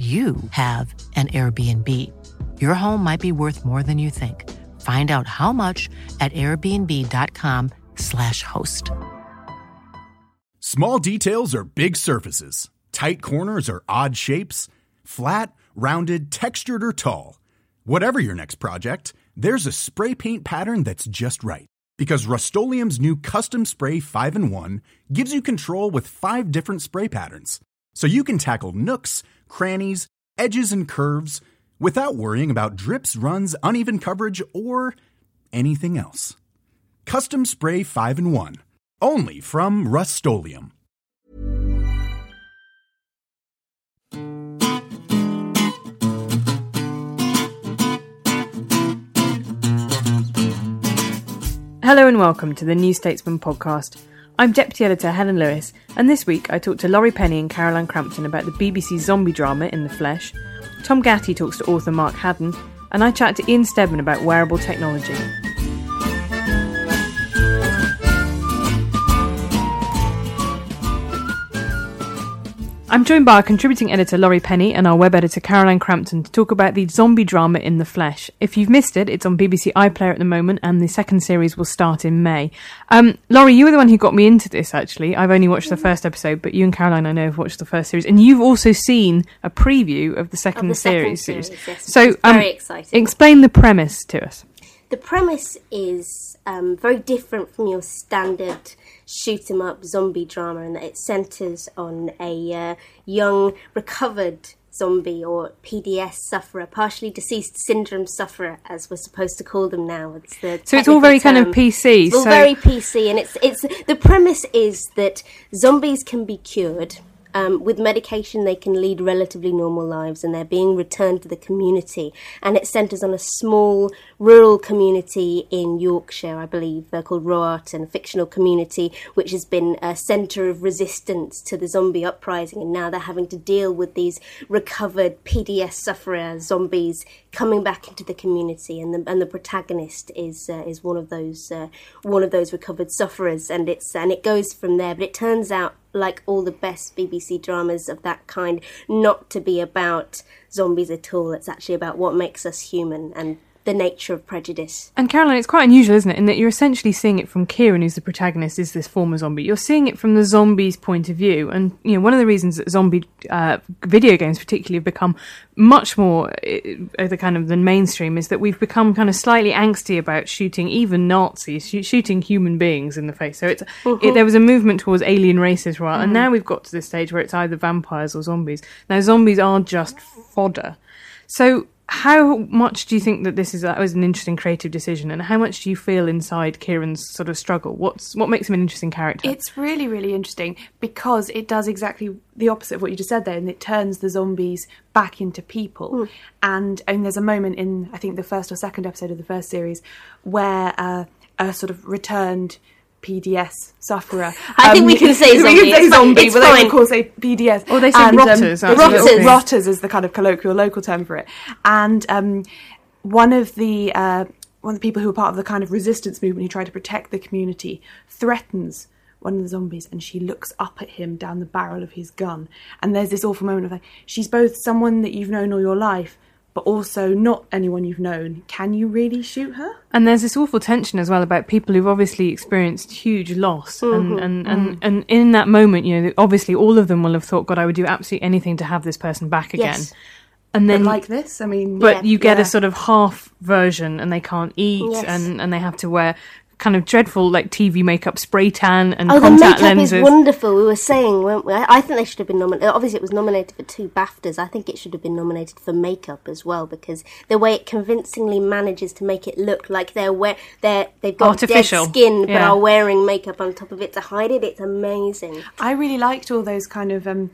you have an Airbnb. Your home might be worth more than you think. Find out how much at airbnb.com/slash host. Small details are big surfaces. Tight corners are odd shapes. Flat, rounded, textured, or tall. Whatever your next project, there's a spray paint pattern that's just right. Because Rust-Oleum Custom Spray 5 in 1 gives you control with five different spray patterns. So you can tackle nooks, crannies, edges, and curves without worrying about drips, runs, uneven coverage, or anything else. Custom Spray 5 in 1. Only from Rust Hello and welcome to the New Statesman podcast. I'm Deputy Editor Helen Lewis, and this week I talked to Laurie Penny and Caroline Crampton about the BBC zombie drama In the Flesh. Tom Gatti talks to author Mark Haddon, and I chat to Ian Steadman about wearable technology. I'm joined by our contributing editor Laurie Penny and our web editor Caroline Crampton to talk about the zombie drama In the Flesh. If you've missed it, it's on BBC iPlayer at the moment, and the second series will start in May. Um, Laurie, you were the one who got me into this. Actually, I've only watched the first episode, but you and Caroline, I know, have watched the first series, and you've also seen a preview of the second, of the series. second series. Yes, so, um, very exciting. Explain the premise to us. The premise is um, very different from your standard shoot 'em up zombie drama, and that it centres on a uh, young recovered zombie or PDS sufferer, partially deceased syndrome sufferer, as we're supposed to call them now. It's the So it's all very kind of. PC. It's all so very PC, and it's it's the premise is that zombies can be cured. Um, with medication, they can lead relatively normal lives, and they're being returned to the community. And it centres on a small rural community in Yorkshire, I believe, they're called Roarton, a fictional community which has been a centre of resistance to the zombie uprising, and now they're having to deal with these recovered PDS sufferer zombies coming back into the community, and the and the protagonist is uh, is one of those uh, one of those recovered sufferers, and it's and it goes from there. But it turns out, like all the best BBC dramas of that kind, not to be about zombies at all. It's actually about what makes us human and the nature of prejudice. And Caroline, it's quite unusual, isn't it, in that you're essentially seeing it from Kieran, who's the protagonist, is this former zombie. You're seeing it from the zombie's point of view, and you know one of the reasons that zombie uh, video games, particularly, have become much more uh, the kind of the mainstream is that we've become kind of slightly angsty about shooting even Nazis, sh- shooting human beings in the face. So it's it, there was a movement towards alien races a while, and now we've got to this stage where it's either vampires or zombies. Now zombies are just fodder. So how much do you think that this is that was an interesting creative decision, and how much do you feel inside Kieran's sort of struggle? What's what makes him an interesting character? It's really, really interesting because it does exactly the opposite of what you just said there, and it turns the zombies back into people. And, and there's a moment in, I think, the first or second episode of the first series where uh, a sort of returned PDS sufferer. I think we can say we zombie, can say it's zombie, it's but they fine. of course say PDS. Or they say And, rotters, Um, Rotters. rotters is the kind of colloquial local term for it. And um, one of the uh, one of the people who were part of the kind of resistance movement who tried to protect the community threatens one of the zombies and she looks up at him down the barrel of his gun and there's this awful moment of like she's both someone that you've known all your life but also not anyone you've known can you really shoot her And there's this awful tension as well about people who've obviously experienced huge loss, and, mm-hmm. and, mm. and, and in that moment, you know, obviously all of them will have thought, God, I would do absolutely anything to have this person back again. Yes. And then, but like this i mean but Yeah. you get Yeah. a sort of half version, and they can't eat, Yes. and, and they have to wear kind of dreadful like TV makeup, spray tan, and Oh, the contact makeup lenses. is wonderful. We were saying, weren't we? I I think they should have been nominated. Obviously, it was nominated for two BAFTAs. I think it should have been nominated for makeup as well because the way it convincingly manages to make it look like they're wear they're they've got Artificial. dead skin but Yeah. are wearing makeup on top of it to hide it. It's amazing. I really liked all those kind of um,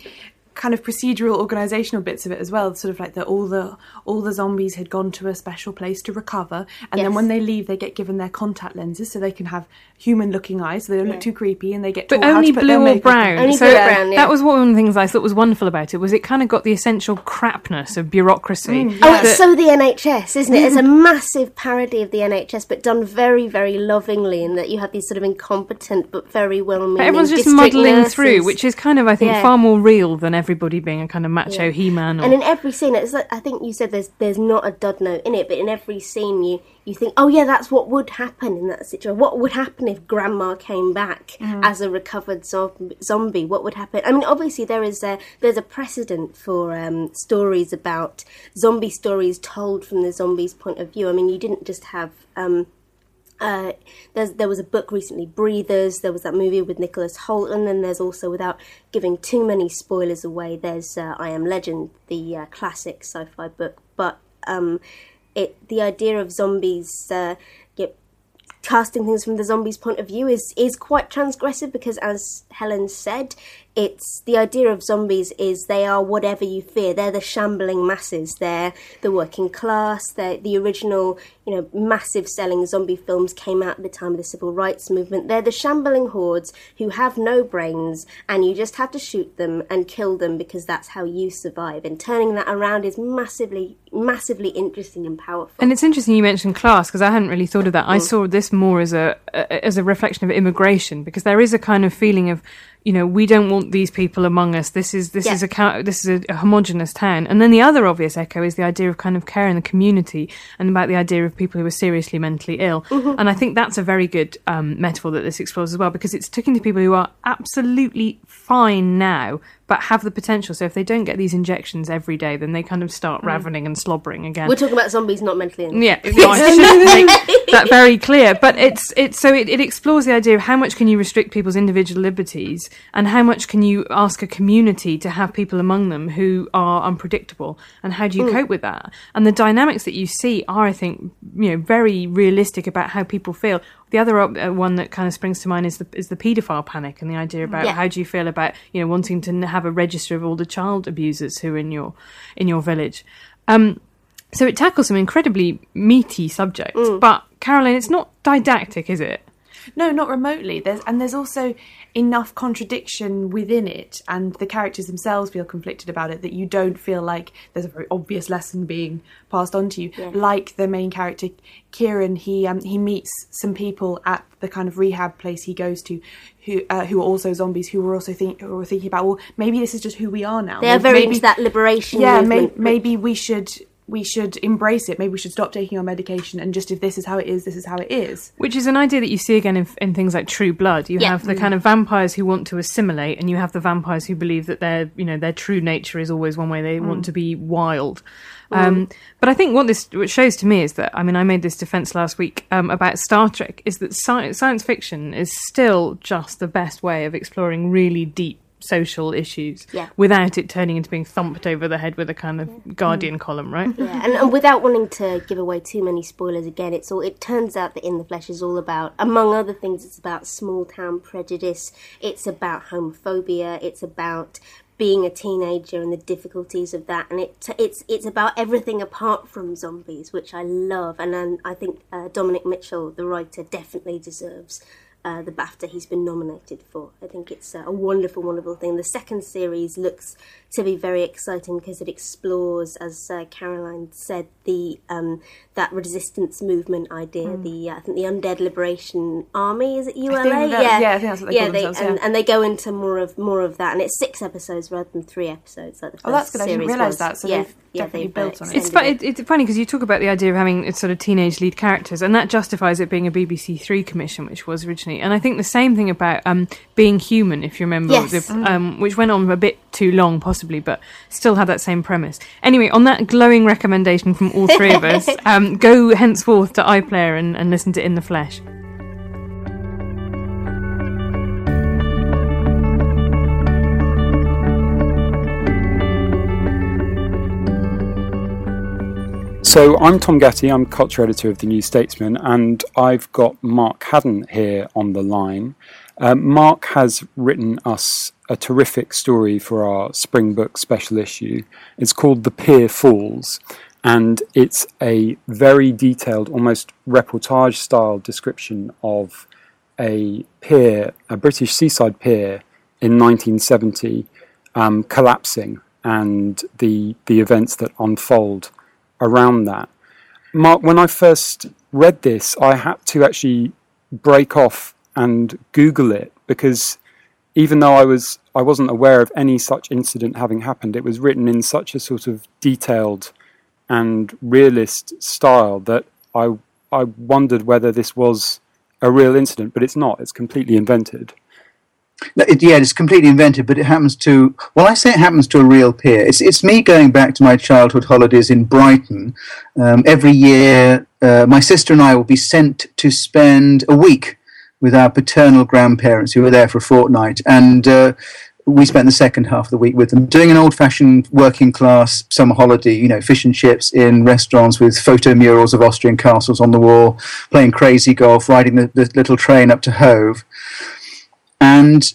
kind of procedural organizational bits of it as well sort of like that all the all the zombies had gone to a special place to recover and then when they leave they get given their contact lenses so they can have human looking eyes so they don't look too creepy and they get But only to blue or brown. Only so blue or brown, yeah. that was one of the things I thought was wonderful about it was it kind of got the essential crapness of bureaucracy. Mm, Oh, it's so the NHS, isn't it? It's a massive parody of the NHS, but done very, very lovingly, in that you have these sort of incompetent but very well-meaning. But everyone's just muddling nurses. through, which is kind of, I think, Yeah. far more real than everybody being a kind of macho he-man. Or, And in every scene, it's like, I think you said there's there's not a dud note in it, but in every scene you you think, oh yeah, that's what would happen in that situation. What would happen if Grandma came back as a recovered zom- zombie? What would happen? I mean, obviously there is a there's a precedent for um, stories about zombie stories told from the zombie's point of view. I mean, you didn't just have. Um, uh, there was a book recently, Breathers. There was that movie with Nicholas Hoult, and then there's also, without giving too many spoilers away, there's uh, I Am Legend, the uh, classic sci-fi book. But um, it the idea of zombies, uh, yeah, casting things from the zombies' point of view is is quite transgressive because, as Helen said, it's the idea of zombies is they are whatever you fear. They're the shambling masses. They're the working class. They're the original, you know, massive selling zombie films came out at the time of the civil rights movement. They're the shambling hordes who have no brains, and you just have to shoot them and kill them because that's how you survive. And turning that around is massively, massively interesting and powerful. And it's interesting you mentioned class because I hadn't really thought of that. Mm. I saw this more as a, a as a reflection of immigration because there is a kind of feeling of you know we don't want these people among us. This is this Yeah. is a this is a, a homogenous town. And then the other obvious echo is the idea of kind of care in the community and about the idea of people who are seriously mentally ill. Mm-hmm. And I think that's a very good um, metaphor that this explores as well because it's talking to people who are absolutely fine now but have the potential. So if they don't get these injections every day, then they kind of start mm. ravening and slobbering again. We're talking about zombies, not mentally ill. Yeah, no, I should make that very clear. But it's it's so it, it explores the idea of how much can you restrict people's individual liberties, and how much can you ask a community to have people among them who are unpredictable, and how do you mm. cope with that? And the dynamics that you see are, I think, you know, very realistic about how people feel. The other op- uh, one that kind of springs to mind is the is the paedophile panic and the idea about Yeah. how do you feel about you know wanting to have a register of all the child abusers who are in your in your village. Um, so it tackles some incredibly meaty subjects, Mm. but Caroline, it's not didactic, is it? No, not remotely. There's and there's also enough contradiction within it, and the characters themselves feel conflicted about it that you don't feel like there's a very obvious lesson being passed on to you. Like the main character, Kieran, he um, he meets some people at the kind of rehab place he goes to, who uh, who are also zombies, who were also think who were thinking about well maybe this is just who we are now. They are very maybe- into that liberation yeah, may, maybe we should we should embrace it. Maybe we should stop taking our medication and just if this is how it is, this is how it is. Which is an idea that you see again in, in things like True Blood. You Yeah. have the kind of vampires who want to assimilate, and you have the vampires who believe that their you know their true nature is always one way. They want to be wild. Um, but I think what this what shows to me is that I mean I made this defense last week um, about Star Trek is that sci- science fiction is still just the best way of exploring really deep social issues Yeah. without it turning into being thumped over the head with a kind of Guardian column, right? Yeah, and, and without wanting to give away too many spoilers again, it's all. It turns out that In the Flesh is all about, among other things, it's about small town prejudice. It's about homophobia. It's about being a teenager and the difficulties of that, and it it's it's about everything apart from zombies, which I love. And I think uh, Dominic Mitchell, the writer, definitely deserves. Uh, the BAFTA he's been nominated for. I think it's uh, a wonderful, wonderful thing. The second series looks to be very exciting because it explores, as uh, Caroline said, the um, that resistance movement idea. The uh, I think the Undead Liberation Army is it ULA? that- yeah, I think that's what they call they, themselves, and, yeah. and they go into more of more of that, and it's six episodes rather than three episodes like the first Oh, that's good. I didn't realise that, so yeah, they've yeah, definitely built uh, on it. It's, fu- it, it's funny because you talk about the idea of having sort of teenage lead characters, and that justifies it being a BBC Three commission, which was originally. And I think the same thing about um, being human, if you remember, Yes. the- um, which went on a bit too long, possibly, but still had that same premise. Anyway, on that glowing recommendation from all three of us, um, go henceforth to iPlayer and, and listen to In the Flesh. So I'm Tom Gatti, I'm culture editor of the New Statesman, and I've got Mark Haddon here on the line. Um, Mark has written us a terrific story for our Spring Book special issue. It's called The Pier Falls, and it's a very detailed, almost reportage style description of a pier, a British seaside pier in 1970, um, collapsing and the the events that unfold around that. Mark, when I first read this, I had to actually break off and Google it because even though I was I wasn't aware of any such incident having happened, it was written in such a sort of detailed and realist style that I I wondered whether this was a real incident, but it's not. It's completely invented. It, yeah, it's completely invented, but it happens to. Well, I say it happens to a real pier. It's it's me going back to my childhood holidays in Brighton. Um, every year, uh, my sister and I will be sent to spend a week with our paternal grandparents who were there for a fortnight, and uh, we spent the second half of the week with them doing an old-fashioned working class summer holiday. You know, fish and chips in restaurants with photo murals of Austrian castles on the wall, playing crazy golf, riding the, the little train up to Hove. And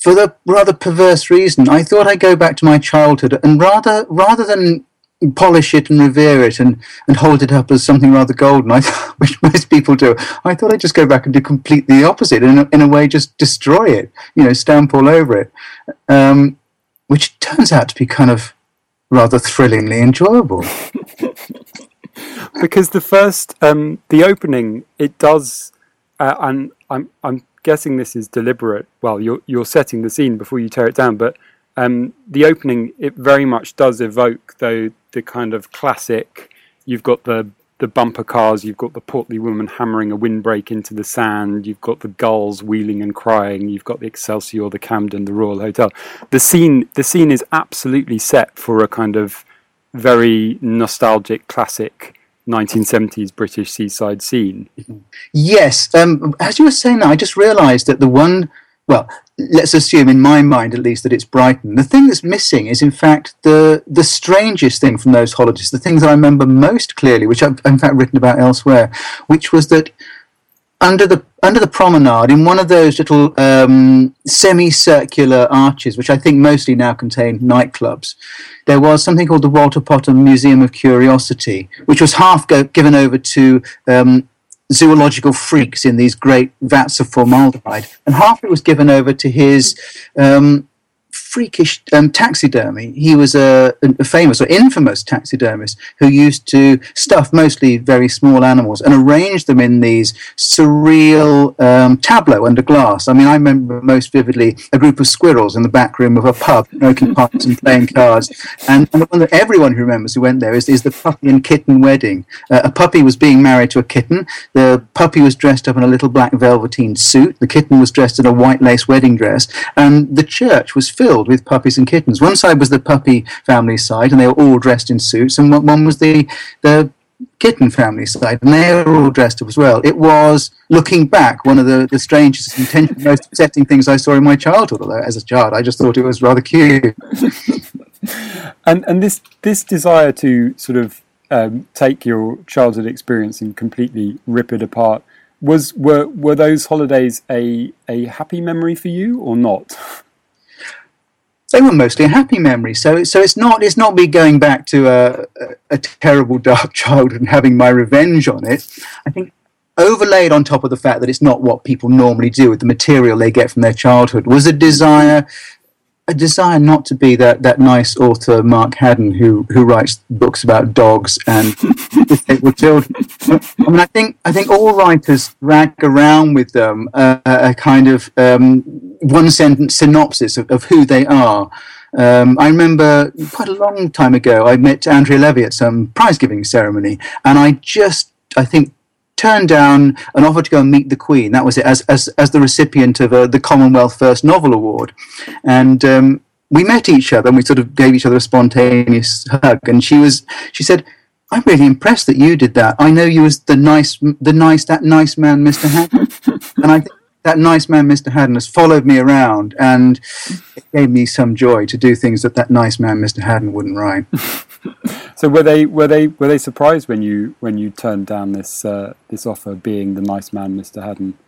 for the rather perverse reason, I thought I'd go back to my childhood and rather rather than polish it and revere it and, and hold it up as something rather golden, I, which most people do. I thought I'd just go back and do completely the opposite, in a, in a way, just destroy it, you know, stamp all over it, um, which turns out to be kind of rather thrillingly enjoyable. because the first, um, the opening, it does, uh, and I'm I'm guessing this is deliberate. Well, you're you're setting the scene before you tear it down, but um, the opening it very much does evoke though the kind of classic. You've got the the bumper cars, you've got the portly woman hammering a windbreak into the sand, you've got the gulls wheeling and crying, you've got the Excelsior, the Camden, the Royal Hotel. The scene the scene is absolutely set for a kind of very nostalgic classic 1970s British seaside scene. Yes, um, as you were saying that, I just realised that the one, well, let's assume in my mind at least that it's Brighton. The thing that's missing is, in fact, the the strangest thing from those holidays, the things that I remember most clearly, which I've in fact written about elsewhere, which was that under the under the promenade in one of those little um, semicircular arches, which I think mostly now contain nightclubs, there was something called the Walter Potter Museum of Curiosity, which was half go- given over to um, zoological freaks in these great vats of formaldehyde, and half it was given over to his um, freakish um, taxidermy. He was a, a, famous or infamous taxidermist who used to stuff mostly very small animals and arrange them in these surreal um, tableau under glass. I mean, I remember most vividly a group of squirrels in the back room of a pub smoking pipes and playing cards. And, and, the one that everyone who remembers who went there is, is the puppy and kitten wedding. Uh, a puppy was being married to a kitten. The puppy was dressed up in a little black velveteen suit. The kitten was dressed in a white lace wedding dress. And the church was filled filled with puppies and kittens. One side was the puppy family side, and they were all dressed in suits, and one was the the kitten family side, and they were all dressed up as well. It was, looking back, one of the, the strangest, intentionally most upsetting things I saw in my childhood. Although, as a child, I just thought it was rather cute. and and this this desire to sort of um, take your childhood experience and completely rip it apart was were were those holidays a a happy memory for you or not? they were mostly a happy memory. So, so it's not it's not me going back to a, a, terrible dark childhood and having my revenge on it. I think overlaid on top of the fact that it's not what people normally do with the material they get from their childhood was a desire a desire not to be that, that nice author Mark Haddon who who writes books about dogs and disabled children. I mean, I think I think all writers drag around with them a, a kind of um, one sentence synopsis of, of who they are. Um, I remember quite a long time ago, I met Andrea Levy at some prize giving ceremony, and I just I think turned down an offer to go and meet the Queen. That was it, as as as the recipient of the Commonwealth First Novel Award, and. Um, we met each other and we sort of gave each other a spontaneous hug. And she was, she said, "I'm really impressed that you did that. I know you as the nice, the nice, that nice man, Mr. Haddon." and I think that nice man, Mr. Haddon, has followed me around, and it gave me some joy to do things that that nice man, Mr. Haddon, wouldn't write. so were they were they were they surprised when you when you turned down this uh, this offer, being the nice man, Mr. Haddon?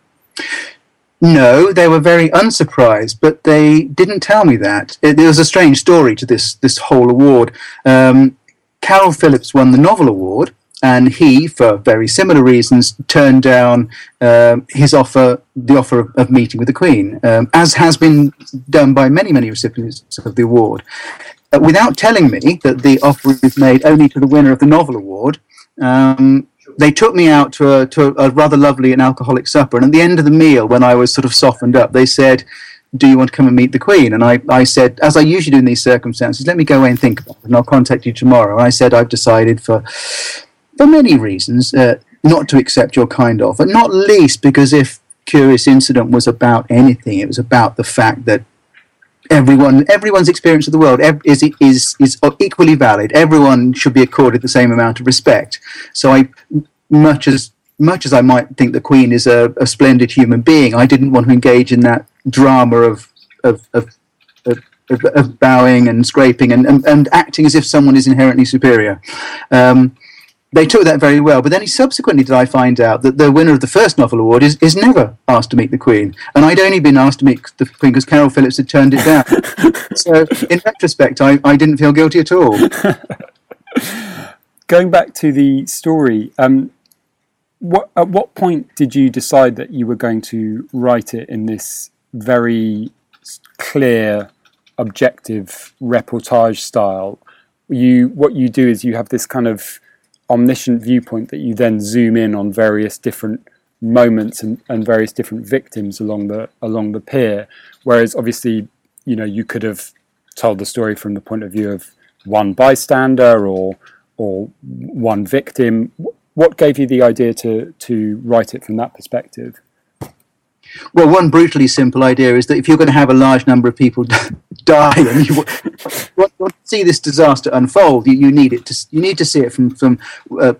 No, they were very unsurprised, but they didn't tell me that. It, there was a strange story to this this whole award. Um, Caryl Phillips won the novel award, and he, for very similar reasons, turned down um, his offer, the offer of, of meeting with the Queen, um, as has been done by many, many recipients of the award. Uh, without telling me that the offer is made only to the winner of the novel award, um, they took me out to a, to a rather lovely and alcoholic supper. And at the end of the meal, when I was sort of softened up, they said, do you want to come and meet the Queen? And I, I said, as I usually do in these circumstances, let me go away and think about it, and I'll contact you tomorrow. And I said, I've decided for, for many reasons uh, not to accept your kind offer, not least because if Curious Incident was about anything, it was about the fact that everyone everyone's experience of the world is is is equally valid. Everyone should be accorded the same amount of respect. So I, much as much as I might think the Queen is a, a splendid human being, I didn't want to engage in that drama of of, of, of, of bowing and scraping and, and, and, acting as if someone is inherently superior. Um, they took that very well. But then subsequently did I find out that the winner of the first novel award is, is never asked to meet the Queen. And I'd only been asked to meet the Queen because Caryl Phillips had turned it down. so in retrospect, I, I didn't feel guilty at all. Going back to the story, um, what, at what point did you decide that you were going to write it in this very clear, objective reportage style? You, what you do is you have this kind of omniscient viewpoint that you then zoom in on various different moments and, and various different victims along the along the pier. Whereas obviously, you know, you could have told the story from the point of view of one bystander or or one victim. What gave you the idea to to write it from that perspective? Well, one brutally simple idea is that if you're going to have a large number of people die and you want, to see this disaster unfold, you, you, need it to you need to see it from from uh,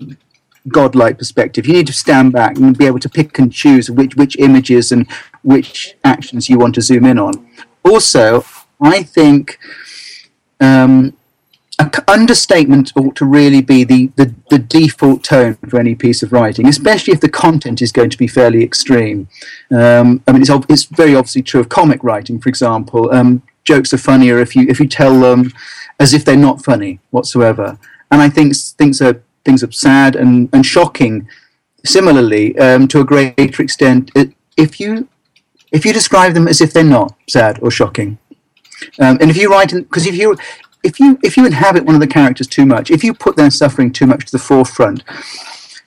godlike perspective. You need to stand back and be able to pick and choose which which images and which actions you want to zoom in on. Also, I think. Um, understatement ought to really be the, the, the, default tone for any piece of writing, especially if the content is going to be fairly extreme. Um, I mean, it's, it's very obviously true of comic writing, for example. Um, jokes are funnier if you if you tell them as if they're not funny whatsoever. And I think things are things are sad and, and shocking. Similarly, um, to a greater extent, if you if you describe them as if they're not sad or shocking, um, and if you write, because if you if you if you inhabit one of the characters too much, if you put their suffering too much to the forefront,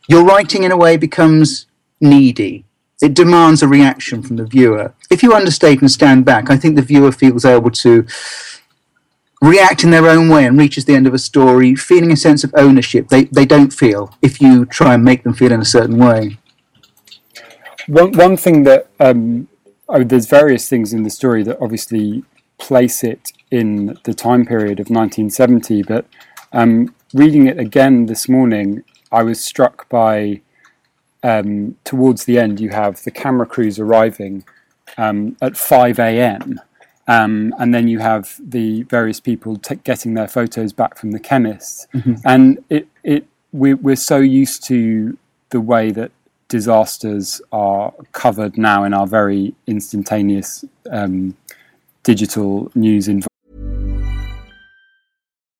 your writing in a way becomes needy. It demands a reaction from the viewer. If you understate and stand back, I think the viewer feels able to react in their own way and reaches the end of a story feeling a sense of ownership they, they don't feel if you try and make them feel in a certain way. One, one thing that um, there's various things in the story that obviously place it in the time period of 1970, but um, reading it again this morning, I was struck by um, towards the end, you have the camera crews arriving um, at 5 a.m. Um, and then you have the various people t- getting their photos back from the chemists. Mm-hmm. And it, it, we're, we're so used to the way that disasters are covered now in our very instantaneous um, digital news environment.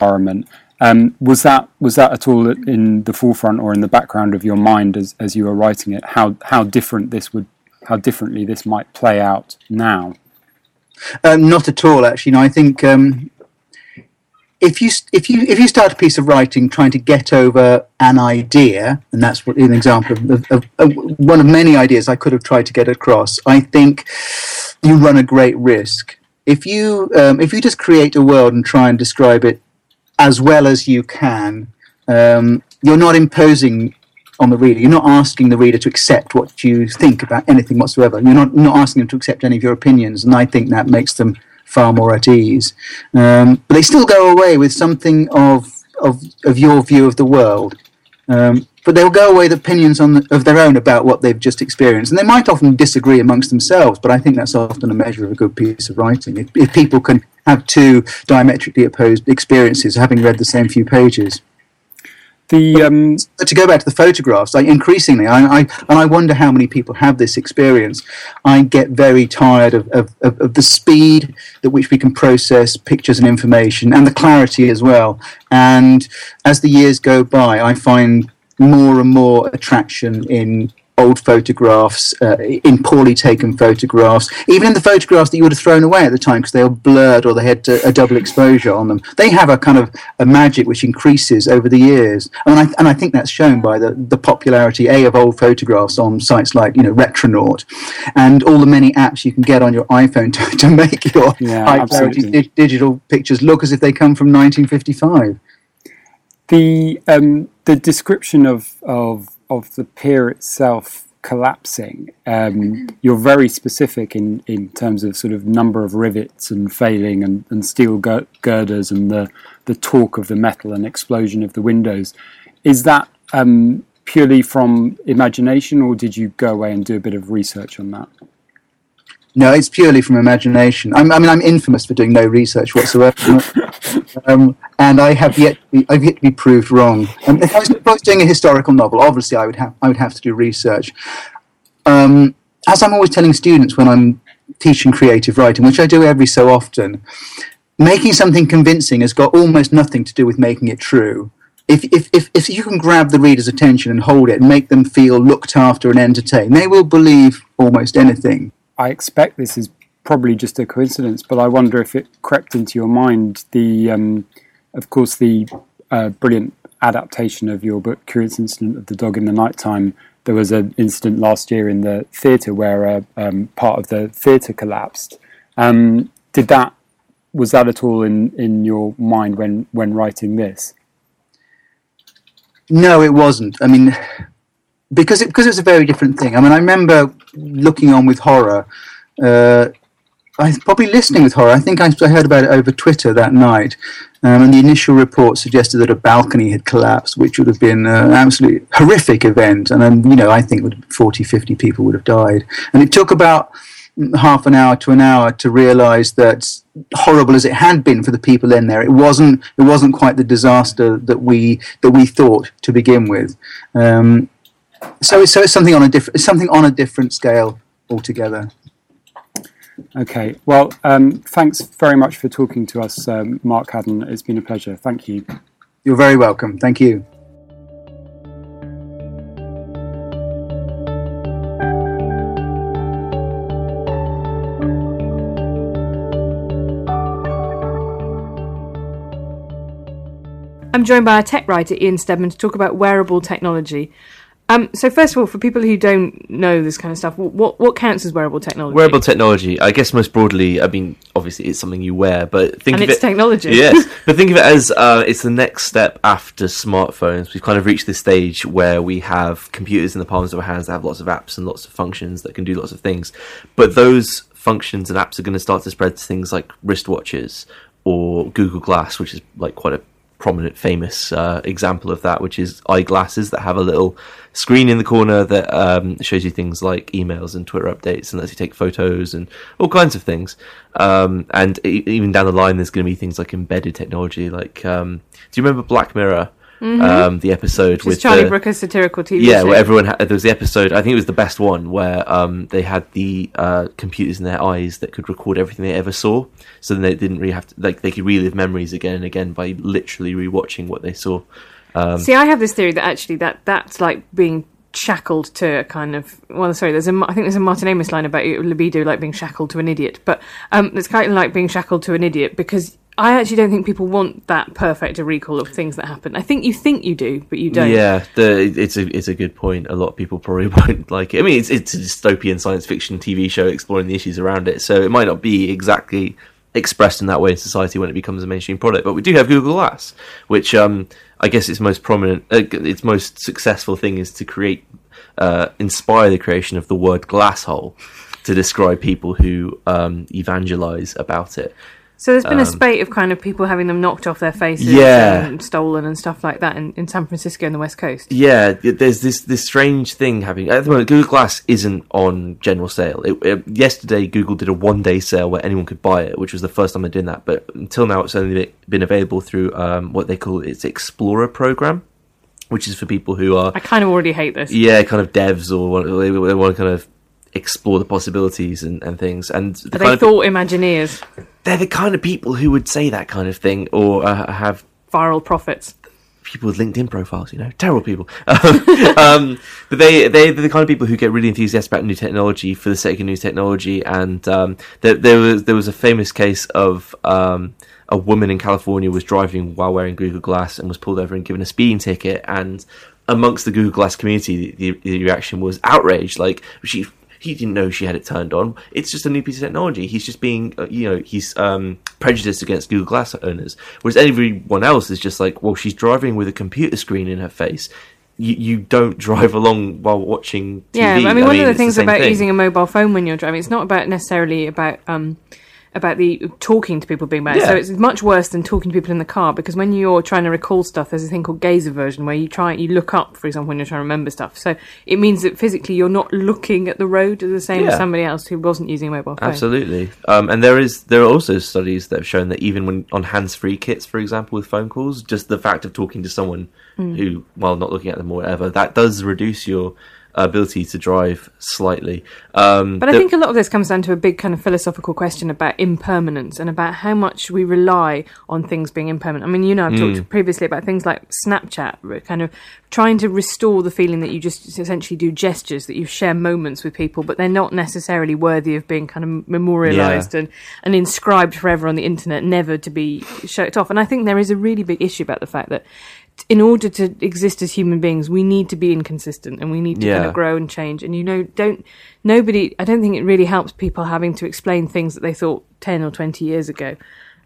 Environment. Um, was that was that at all in the forefront or in the background of your mind as, as you were writing it? How how different this would how differently this might play out now? Um, not at all, actually. No, I think um, if you if you if you start a piece of writing trying to get over an idea, and that's what, an example of, of, of, one of many ideas I could have tried to get across, I think you run a great risk. If you um, if you just create a world and try and describe it as well as you can, um, you're not imposing on the reader. You're not asking the reader to accept what you think about anything whatsoever. You're not not asking them to accept any of your opinions, and I think that makes them far more at ease. Um, but they still go away with something of of of your view of the world. Um, but they'll go away with opinions on the, of their own about what they've just experienced, and they might often disagree amongst themselves. But I think that's often a measure of a good piece of writing. If, if people can have two diametrically opposed experiences having read the same few pages. The um, to go back to the photographs, I, increasingly, I, I and I wonder how many people have this experience. I get very tired of, of, of, of the speed at which we can process pictures and information, and the clarity as well. And as the years go by, I find more and more attraction in old photographs, uh, in poorly taken photographs, even in the photographs that you would have thrown away at the time because they were blurred or they had a, a double exposure on them. They have a kind of a magic which increases over the years, and I and I think that's shown by the, the popularity a of old photographs on sites like you know Retronaut, and all the many apps you can get on your iPhone to, to make your Yeah, high absolutely. di- digital pictures look as if they come from 1955. the um, the description of of of the pier itself collapsing. Um, you're very specific in, in terms of sort of number of rivets and failing and, and steel gir- girders and the the torque of the metal and explosion of the windows. Is that um, purely from imagination, or did you go away and do a bit of research on that? No, it's purely from imagination. I'm, I mean, I'm infamous for doing no research whatsoever, um, and I have yet to be, I've yet to be proved wrong. Um, if, I was, if I was doing a historical novel, obviously I would have I would have to do research. Um, as I'm always telling students when I'm teaching creative writing, which I do every so often, making something convincing has got almost nothing to do with making it true. If, if, if, if you can grab the reader's attention and hold it and make them feel looked after and entertained, they will believe almost anything. I expect this is probably just a coincidence, but I wonder if it crept into your mind the, um, of course, the uh, brilliant adaptation of your book, Curious Incident of the Dog in the Nighttime. There was an incident last year in the theatre where uh, um, part of the theatre collapsed. Um, did that was that at all in, in your mind when, when writing this? No, it wasn't. I mean, because it because it's a very different thing. I mean, I remember looking on with horror. Uh, I probably listening with horror. I think I, I heard about it over Twitter that night, um, and the initial report suggested that a balcony had collapsed, which would have been an absolutely horrific event. And then, you know, I think would 40, 50 people would have died. And it took about half an hour to an hour to realise that horrible as it had been for the people in there, it wasn't it wasn't quite the disaster that we that we thought to begin with. Um, so it's so it's something on a different something on a different scale altogether. Okay, well, um, thanks very much for talking to us, um, Mark Haddon. It's been a pleasure. Thank you. You're very welcome. Thank you. I'm joined by a tech writer, Ian Steadman, to talk about wearable technology. Um, so, first of all, for people who don't know this kind of stuff, what what counts as wearable technology? Wearable technology, I guess most broadly, I mean, obviously it's something you wear, but think And of it's it. technology. Yes, but think of it as uh, it's the next step after smartphones. We've kind of reached this stage where we have computers in the palms of our hands that have lots of apps and lots of functions that can do lots of things. But those functions and apps are going to start to spread to things like wristwatches or Google Glass, which is like quite a prominent, famous uh, example of that, which is eyeglasses that have a little screen in the corner that um, shows you things like emails and Twitter updates and lets you take photos and all kinds of things. Um, and e- even down the line, there's going to be things like embedded technology. Like, um, do you remember Black Mirror? Um, the episode Which with Charlie the, Brooker's satirical TV yeah, show. where everyone had, there was the episode. I think it was the best one where um, they had the uh, computers in their eyes that could record everything they ever saw, so then they didn't really have to like they could relive memories again and again by literally rewatching what they saw. Um, See, I have this theory that actually that that's like being shackled to a kind of well, sorry, there's a I think there's a Martin Amis line about libido like being shackled to an idiot, but um, it's kind of like being shackled to an idiot because. I actually don't think people want that perfect a recall of things that happen. I think you think you do, but you don't. Yeah, the, it's a it's a good point. A lot of people probably won't like it. I mean, it's it's a dystopian science fiction TV show exploring the issues around it, so it might not be exactly expressed in that way in society when it becomes a mainstream product. But we do have Google Glass, which um, I guess its most prominent, uh, its most successful thing is to create, uh, inspire the creation of the word glass hole to describe people who um, evangelize about it. So there's been a spate of kind of people having them knocked off their faces Um, Yeah. and stolen and stuff like that in, in San Francisco and the West Coast. Yeah, there's this this strange thing happening at the moment. Google Glass isn't on general sale. It, it- yesterday, Google did a one day sale where anyone could buy it, which was the first time they're doing that. But until now, it's only been available through um, what they call its Explorer program, which is for people who are I kind of already hate this. yeah, kind of devs or they, they want to kind of explore the possibilities and, and things. And the they of, thought Imagineers, they're the kind of people who would say that kind of thing or uh, have viral profits. people with LinkedIn profiles, you know, terrible people. um, but they they they're the kind of people who get really enthusiastic about new technology for the sake of new technology. And um, there, there was there was a famous case of um, a woman in California was driving while wearing Google Glass and was pulled over and given a speeding ticket. And amongst the Google Glass community, the, the reaction was outrage. Like she. He didn't know she had it turned on. It's just a new piece of technology. He's just being, uh, you know, he's um, prejudiced against Google Glass owners. Whereas everyone else is just like, well, she's driving with a computer screen in her face. You, you don't drive along while watching TV. Yeah, I mean, one of the things same about thing. using a mobile phone when you're driving, it's not about necessarily about um, about the talking to people being bad. So it's much worse than talking to people in the car because when you're trying to recall stuff, there's a thing called gaze aversion where you try you look up, for example, when you're trying to remember stuff. So it means that physically you're not looking at the road the same as somebody else who wasn't using a mobile phone. Absolutely, um, and there is there are also studies that have shown that even when on hands-free kits, for example, with phone calls, just the fact of talking to someone Hmm. who, while not looking at them or whatever, that does reduce your ability to drive slightly. Um, But I the- think a lot of this comes down to a big kind of philosophical question about impermanence and about how much we rely on things being impermanent. I mean, you know, I've Mm. talked previously about things like Snapchat, kind of trying to restore the feeling that you just essentially do gestures, that you share moments with people, but they're not necessarily worthy of being kind of memorialized and, and inscribed forever on the internet, never to be shirked off. And I think there is a really big issue about the fact that in order to exist as human beings, we need to be inconsistent and we need to kind of grow and change. And you know, don't nobody. I don't think it really helps people having to explain things that they thought ten or twenty years ago.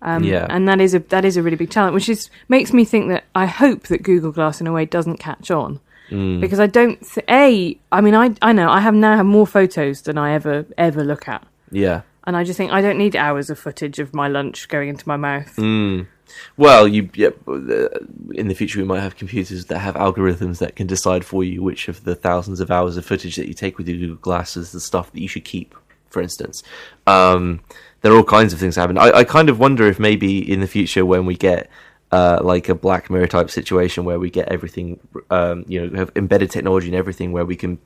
Um, Yeah. and that is a that is a really big challenge, which is makes me think that I hope that Google Glass in a way doesn't catch on Mm. because I don't. Th- a, I mean, I I know I have now have more photos than I ever ever look at, yeah. and I just think I don't need hours of footage of my lunch going into my mouth. Mm. Well, you yeah, uh, in the future we might have computers that have algorithms that can decide for you which of the thousands of hours of footage that you take with your Google Glass the stuff that you should keep. For instance, um, there are all kinds of things happen. I, I kind of wonder if maybe in the future when we get uh, like a Black Mirror type situation where we get everything, um, you know, have embedded technology and everything where we can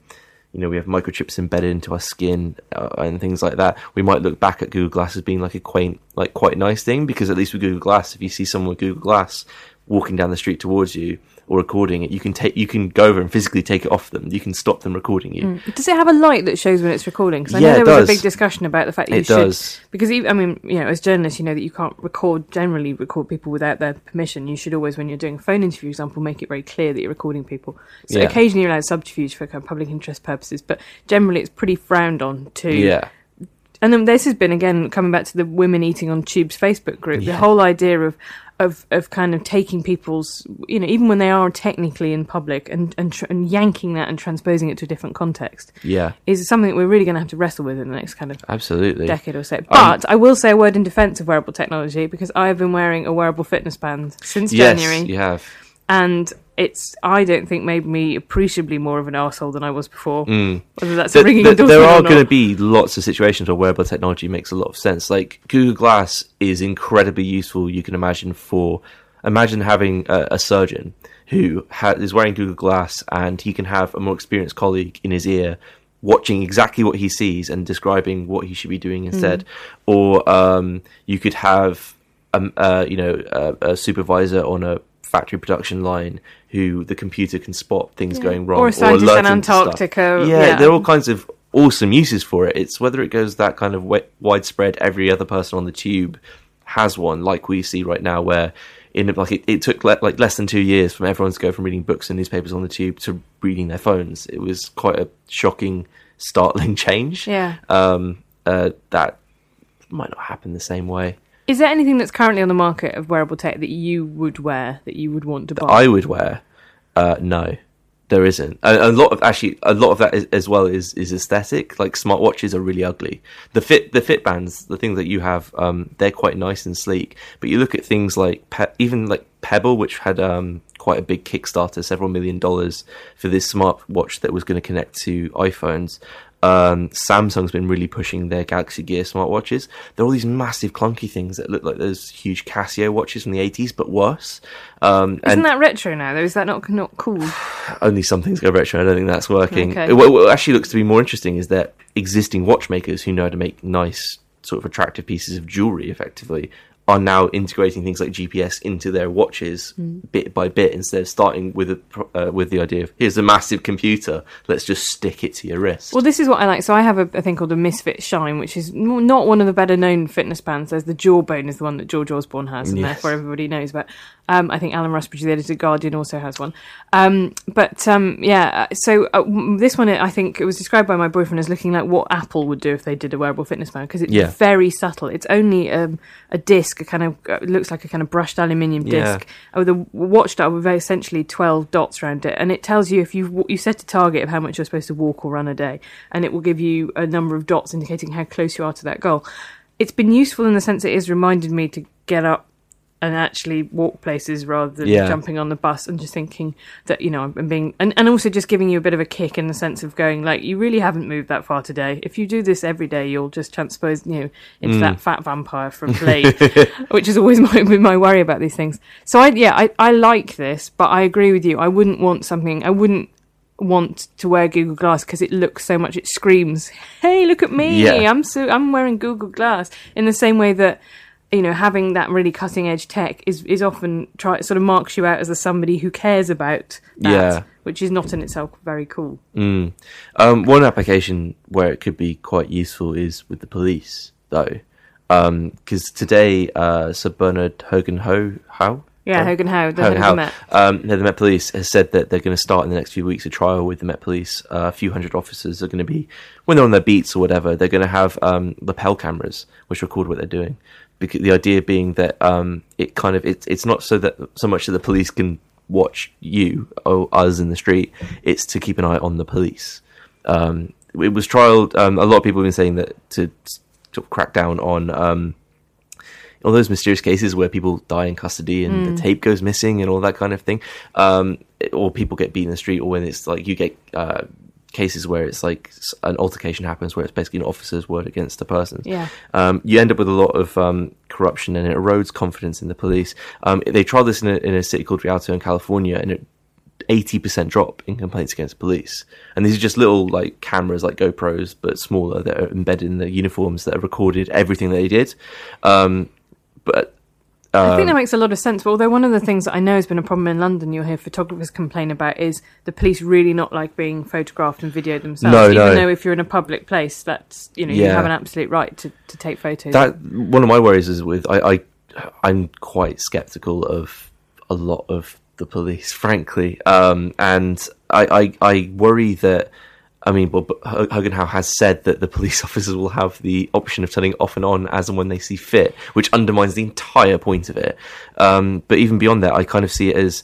you know, we have microchips embedded into our skin uh, and things like that. We might look back at Google Glass as being like a quaint, like quite nice thing because at least with Google Glass, if you see someone with Google Glass walking down the street towards you or recording it, you can take, you can go over and physically take it off them. You can stop them recording you. Mm. Does it have a light that shows when it's recording? Because I Yeah, know there was does. a big discussion about the fact that you It should. does. Because even, I mean, you know, as journalists, you know that you can't record generally record people without their permission. You should always, when you're doing a phone interview, for example, make it very clear that you're recording people. So Yeah. occasionally you're allowed subterfuge for kind of public interest purposes, but generally it's pretty frowned on to Yeah. And then this has been again coming back to the women eating on tubes facebook group the whole idea of of of kind of taking people's you know even when they are technically in public and and, tr- and yanking that and transposing it to a different context Yeah. is something that we're really going to have to wrestle with in the next kind of Absolutely. decade or so. Um, But I will say a word in defense of wearable technology because I have been wearing a wearable fitness band since yes, January, you have. and it's I don't think made me appreciably more of an arsehole than I was before. Mm. Whether that's a Th- ringing th- endorsement there are going to be lots of situations where wearable technology makes a lot of sense. Like Google Glass is incredibly useful. You can imagine for imagine having a, a surgeon who ha- is wearing Google Glass and he can have a more experienced colleague in his ear watching exactly what he sees and describing what he should be doing instead. Or um, you could have um, uh, you know a, a supervisor on a factory production line who the computer can spot things going wrong Or in alert stuff. Antarctica, Yeah, yeah. there are all kinds of awesome uses for it. It's whether it goes that kind of wi- widespread. Every other person on the tube has one, like we see right now, where in like it, it took le- like less than two years from everyone to go from reading books and newspapers on the tube to reading their phones. It was quite a shocking, startling change. Yeah. Um, uh, that might not happen the same way. Is there anything that's currently on the market of wearable tech that you would wear that you would want to buy? I would wear. Uh, no, there isn't. A, a lot of actually, a lot of that is, as well is is aesthetic. Like smartwatches are really ugly. The fit, the fit bands, the things that you have, um, they're quite nice and sleek. But you look at things like Pe- even like Pebble, which had um, quite a big Kickstarter, several million dollars for this smartwatch that was going to connect to iPhones. Um, Samsung's been really pushing their Galaxy Gear smartwatches. They're all these massive clunky things that look like those huge Casio watches from the 80s, but worse. Um, Isn't that retro now? Though is that not not cool? only some things go retro. I don't think that's working. Okay. What, what actually looks to be more interesting is that existing watchmakers who know how to make nice, sort of attractive pieces of jewelry, effectively, are now integrating things like GPS into their watches Hmm. bit by bit instead of starting with a uh, with the idea of here's a massive computer, let's just stick it to your wrist. Well, this is what I like. So I have a, a thing called the Misfit Shine, which is not one of the better known fitness bands. There's the Jawbone is the one that George Osborne has, and Yes. therefore everybody knows about. Um, I think Alan Rusbridger, the editor of Guardian, also has one. Um, but um, yeah, uh, so uh, this one, I think it was described by my boyfriend as looking like what Apple would do if they did a wearable fitness band because it's Yeah. very subtle. It's only um, a disc, a kind of uh, looks like a kind of brushed aluminium Yeah. disc with a watch dial with essentially 12 dots around it and it tells you if you you set a target of how much you're supposed to walk or run a day and it will give you a number of dots indicating how close you are to that goal it's been useful in the sense it has reminded me to get up and actually walk places rather than Yeah. jumping on the bus and just thinking that you know I'm being and, and also just giving you a bit of a kick in the sense of going like you really haven't moved that far today if you do this every day you'll just transpose you know into hmm. that fat vampire from Blade which is always my my worry about these things so I yeah I, I like this but I agree with you I wouldn't want something I wouldn't want to wear Google Glass because it looks so much it screams hey look at me Yeah. I'm so I'm wearing Google Glass in the same way that you know having that really cutting edge tech is is often try sort of marks you out as a somebody who cares about that Yeah. which is not in itself very cool Mm. Um, one application where it could be quite useful is with the police, though, because today uh, Sir Bernard Hogan Ho how yeah Ho- Hogan Howe the Hogan head of the Howe, Met um, no, the Met Police has said that they're going to start in the next few weeks a trial with the Met Police. Uh, a few hundred officers are going to be when they're on their beats or whatever. They're going to have um, lapel cameras which record what they're doing. Because the idea being that um, it kind of it's it's not so that so much that the police can watch you or us in the street. It's to keep an eye on the police. Um, it was trialed. Um, a lot of people have been saying that to sort of crack down on um, all those mysterious cases where people die in custody and the tape goes missing and all that kind of thing, um, or people get beat in the street, or when it's like you get uh, cases where it's like an altercation happens where it's basically an officer's word against a person. Yeah. Um, you end up with a lot of um, corruption and it erodes confidence in the police. Um, they tried this in a, in a city called Rialto in California, and it 80% drop in complaints against police. And these are just little like cameras like GoPros, but smaller that are embedded in the uniforms that are recorded everything that they did. Um, but I Um, think that makes a lot of sense. But although one of the things that I know has been a problem in London, you'll hear photographers complain about is the police really not like being photographed and videoed themselves. No, even no. though if you're in a public place, that's you know you have an absolute right to, to take photos. that one of my worries is with I, I I'm quite skeptical of a lot of the police, frankly, um, and I, I I worry that. I mean, but, but has said that the police officers will have the option of turning it off and on as and when they see fit, which undermines the entire point of it. Um, but even beyond that, I kind of see it as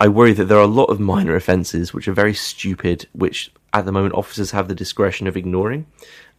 I worry that there are a lot of minor offences which are very stupid, which at the moment officers have the discretion of ignoring.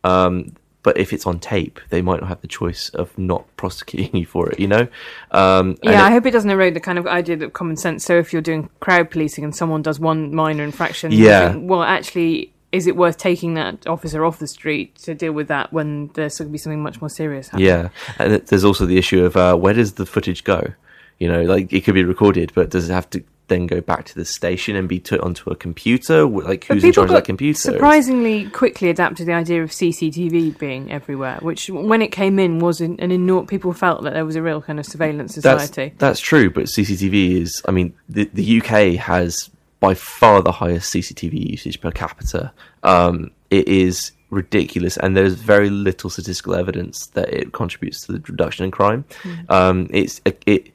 Um, but if it's on tape, they might not have the choice of not prosecuting you for it. You know? Um, yeah, I hope it doesn't erode the kind of idea of common sense. So if you're doing crowd policing and someone does one minor infraction, you Yeah. think, well, actually, is it worth taking that officer off the street to deal with that when there's going to be something much more serious happening? Yeah, and there's also the issue of uh, where does the footage go? You know, like it could be recorded, but does it have to then go back to the station and be put onto a computer? Like who's in charge of that computer? surprisingly quickly adapted the idea of CCTV being everywhere, which when it came in was an, an enormous. People felt that there was a real kind of surveillance That's, society. that's true, but CCTV is. I mean, the the UK has by far the highest CCTV usage per capita. Um, it is ridiculous, and there's very little statistical evidence that it contributes to the reduction in crime. Um, it's it. it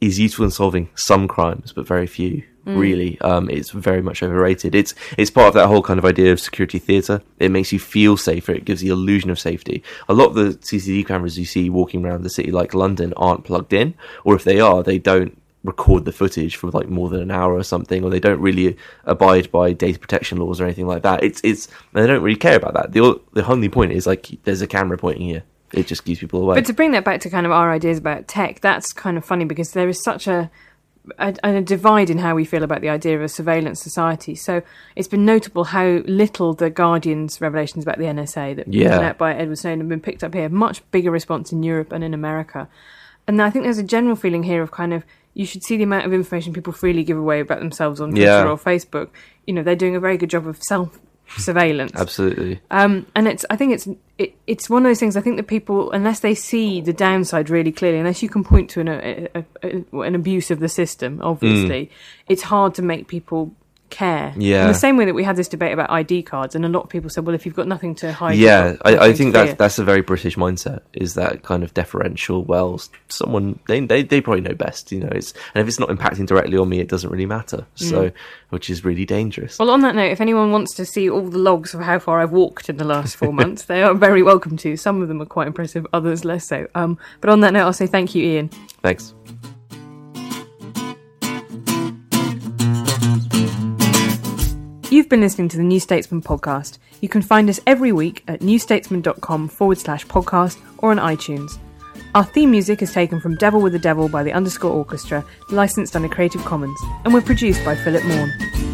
is useful in solving some crimes, but very few. Mm. Really, um, it's very much overrated. It's it's part of that whole kind of idea of security theatre. It makes you feel safer. It gives the illusion of safety. A lot of the CCTV cameras you see walking around the city, like London, aren't plugged in, or if they are, they don't record the footage for like more than an hour or something, or they don't really abide by data protection laws or anything like that. It's it's they don't really care about that. The the only point is like there's a camera pointing here. It just keeps people away. But to bring that back to kind of our ideas about tech, that's kind of funny because there is such a, a, a divide in how we feel about the idea of a surveillance society. So it's been notable how little the Guardian's revelations about the NSA that Yeah. out by Edward Snowden have been picked up here. Much bigger response in Europe and in America. And I think there's a general feeling here of kind of you should see the amount of information people freely give away about themselves on Twitter Yeah. or Facebook. You know, they're doing a very good job of self surveillance. Absolutely. Um, and it's, I think it's, it, it's one of those things. I think that people, unless they see the downside really clearly, unless you can point to an, a, a, a, an abuse of the system, obviously, it's hard to make people care. Yeah. In the same way that we had this debate about ID cards, and a lot of people said, well, if you've got nothing to hide, yeah, I, I think to that fear. that's a very British mindset. Is that kind of deferential? Well, someone they they, they probably know best, you know. It's and if it's not impacting directly on me, it doesn't really matter. So, which is really dangerous. Mm. Well, on that note, if anyone wants to see all the logs of how far I've walked in the last four months, they are very welcome to. Some of them are quite impressive, others less so. Um, but on that note, I'll say thank you, Ian. Thanks. You've been listening to the New Statesman podcast. You can find us every week at newstatesman.com forward slash podcast or on iTunes. Our theme music is taken from Devil with the Devil by the Underscore Orchestra, licensed under Creative Commons, and we're produced by Philip Maughan.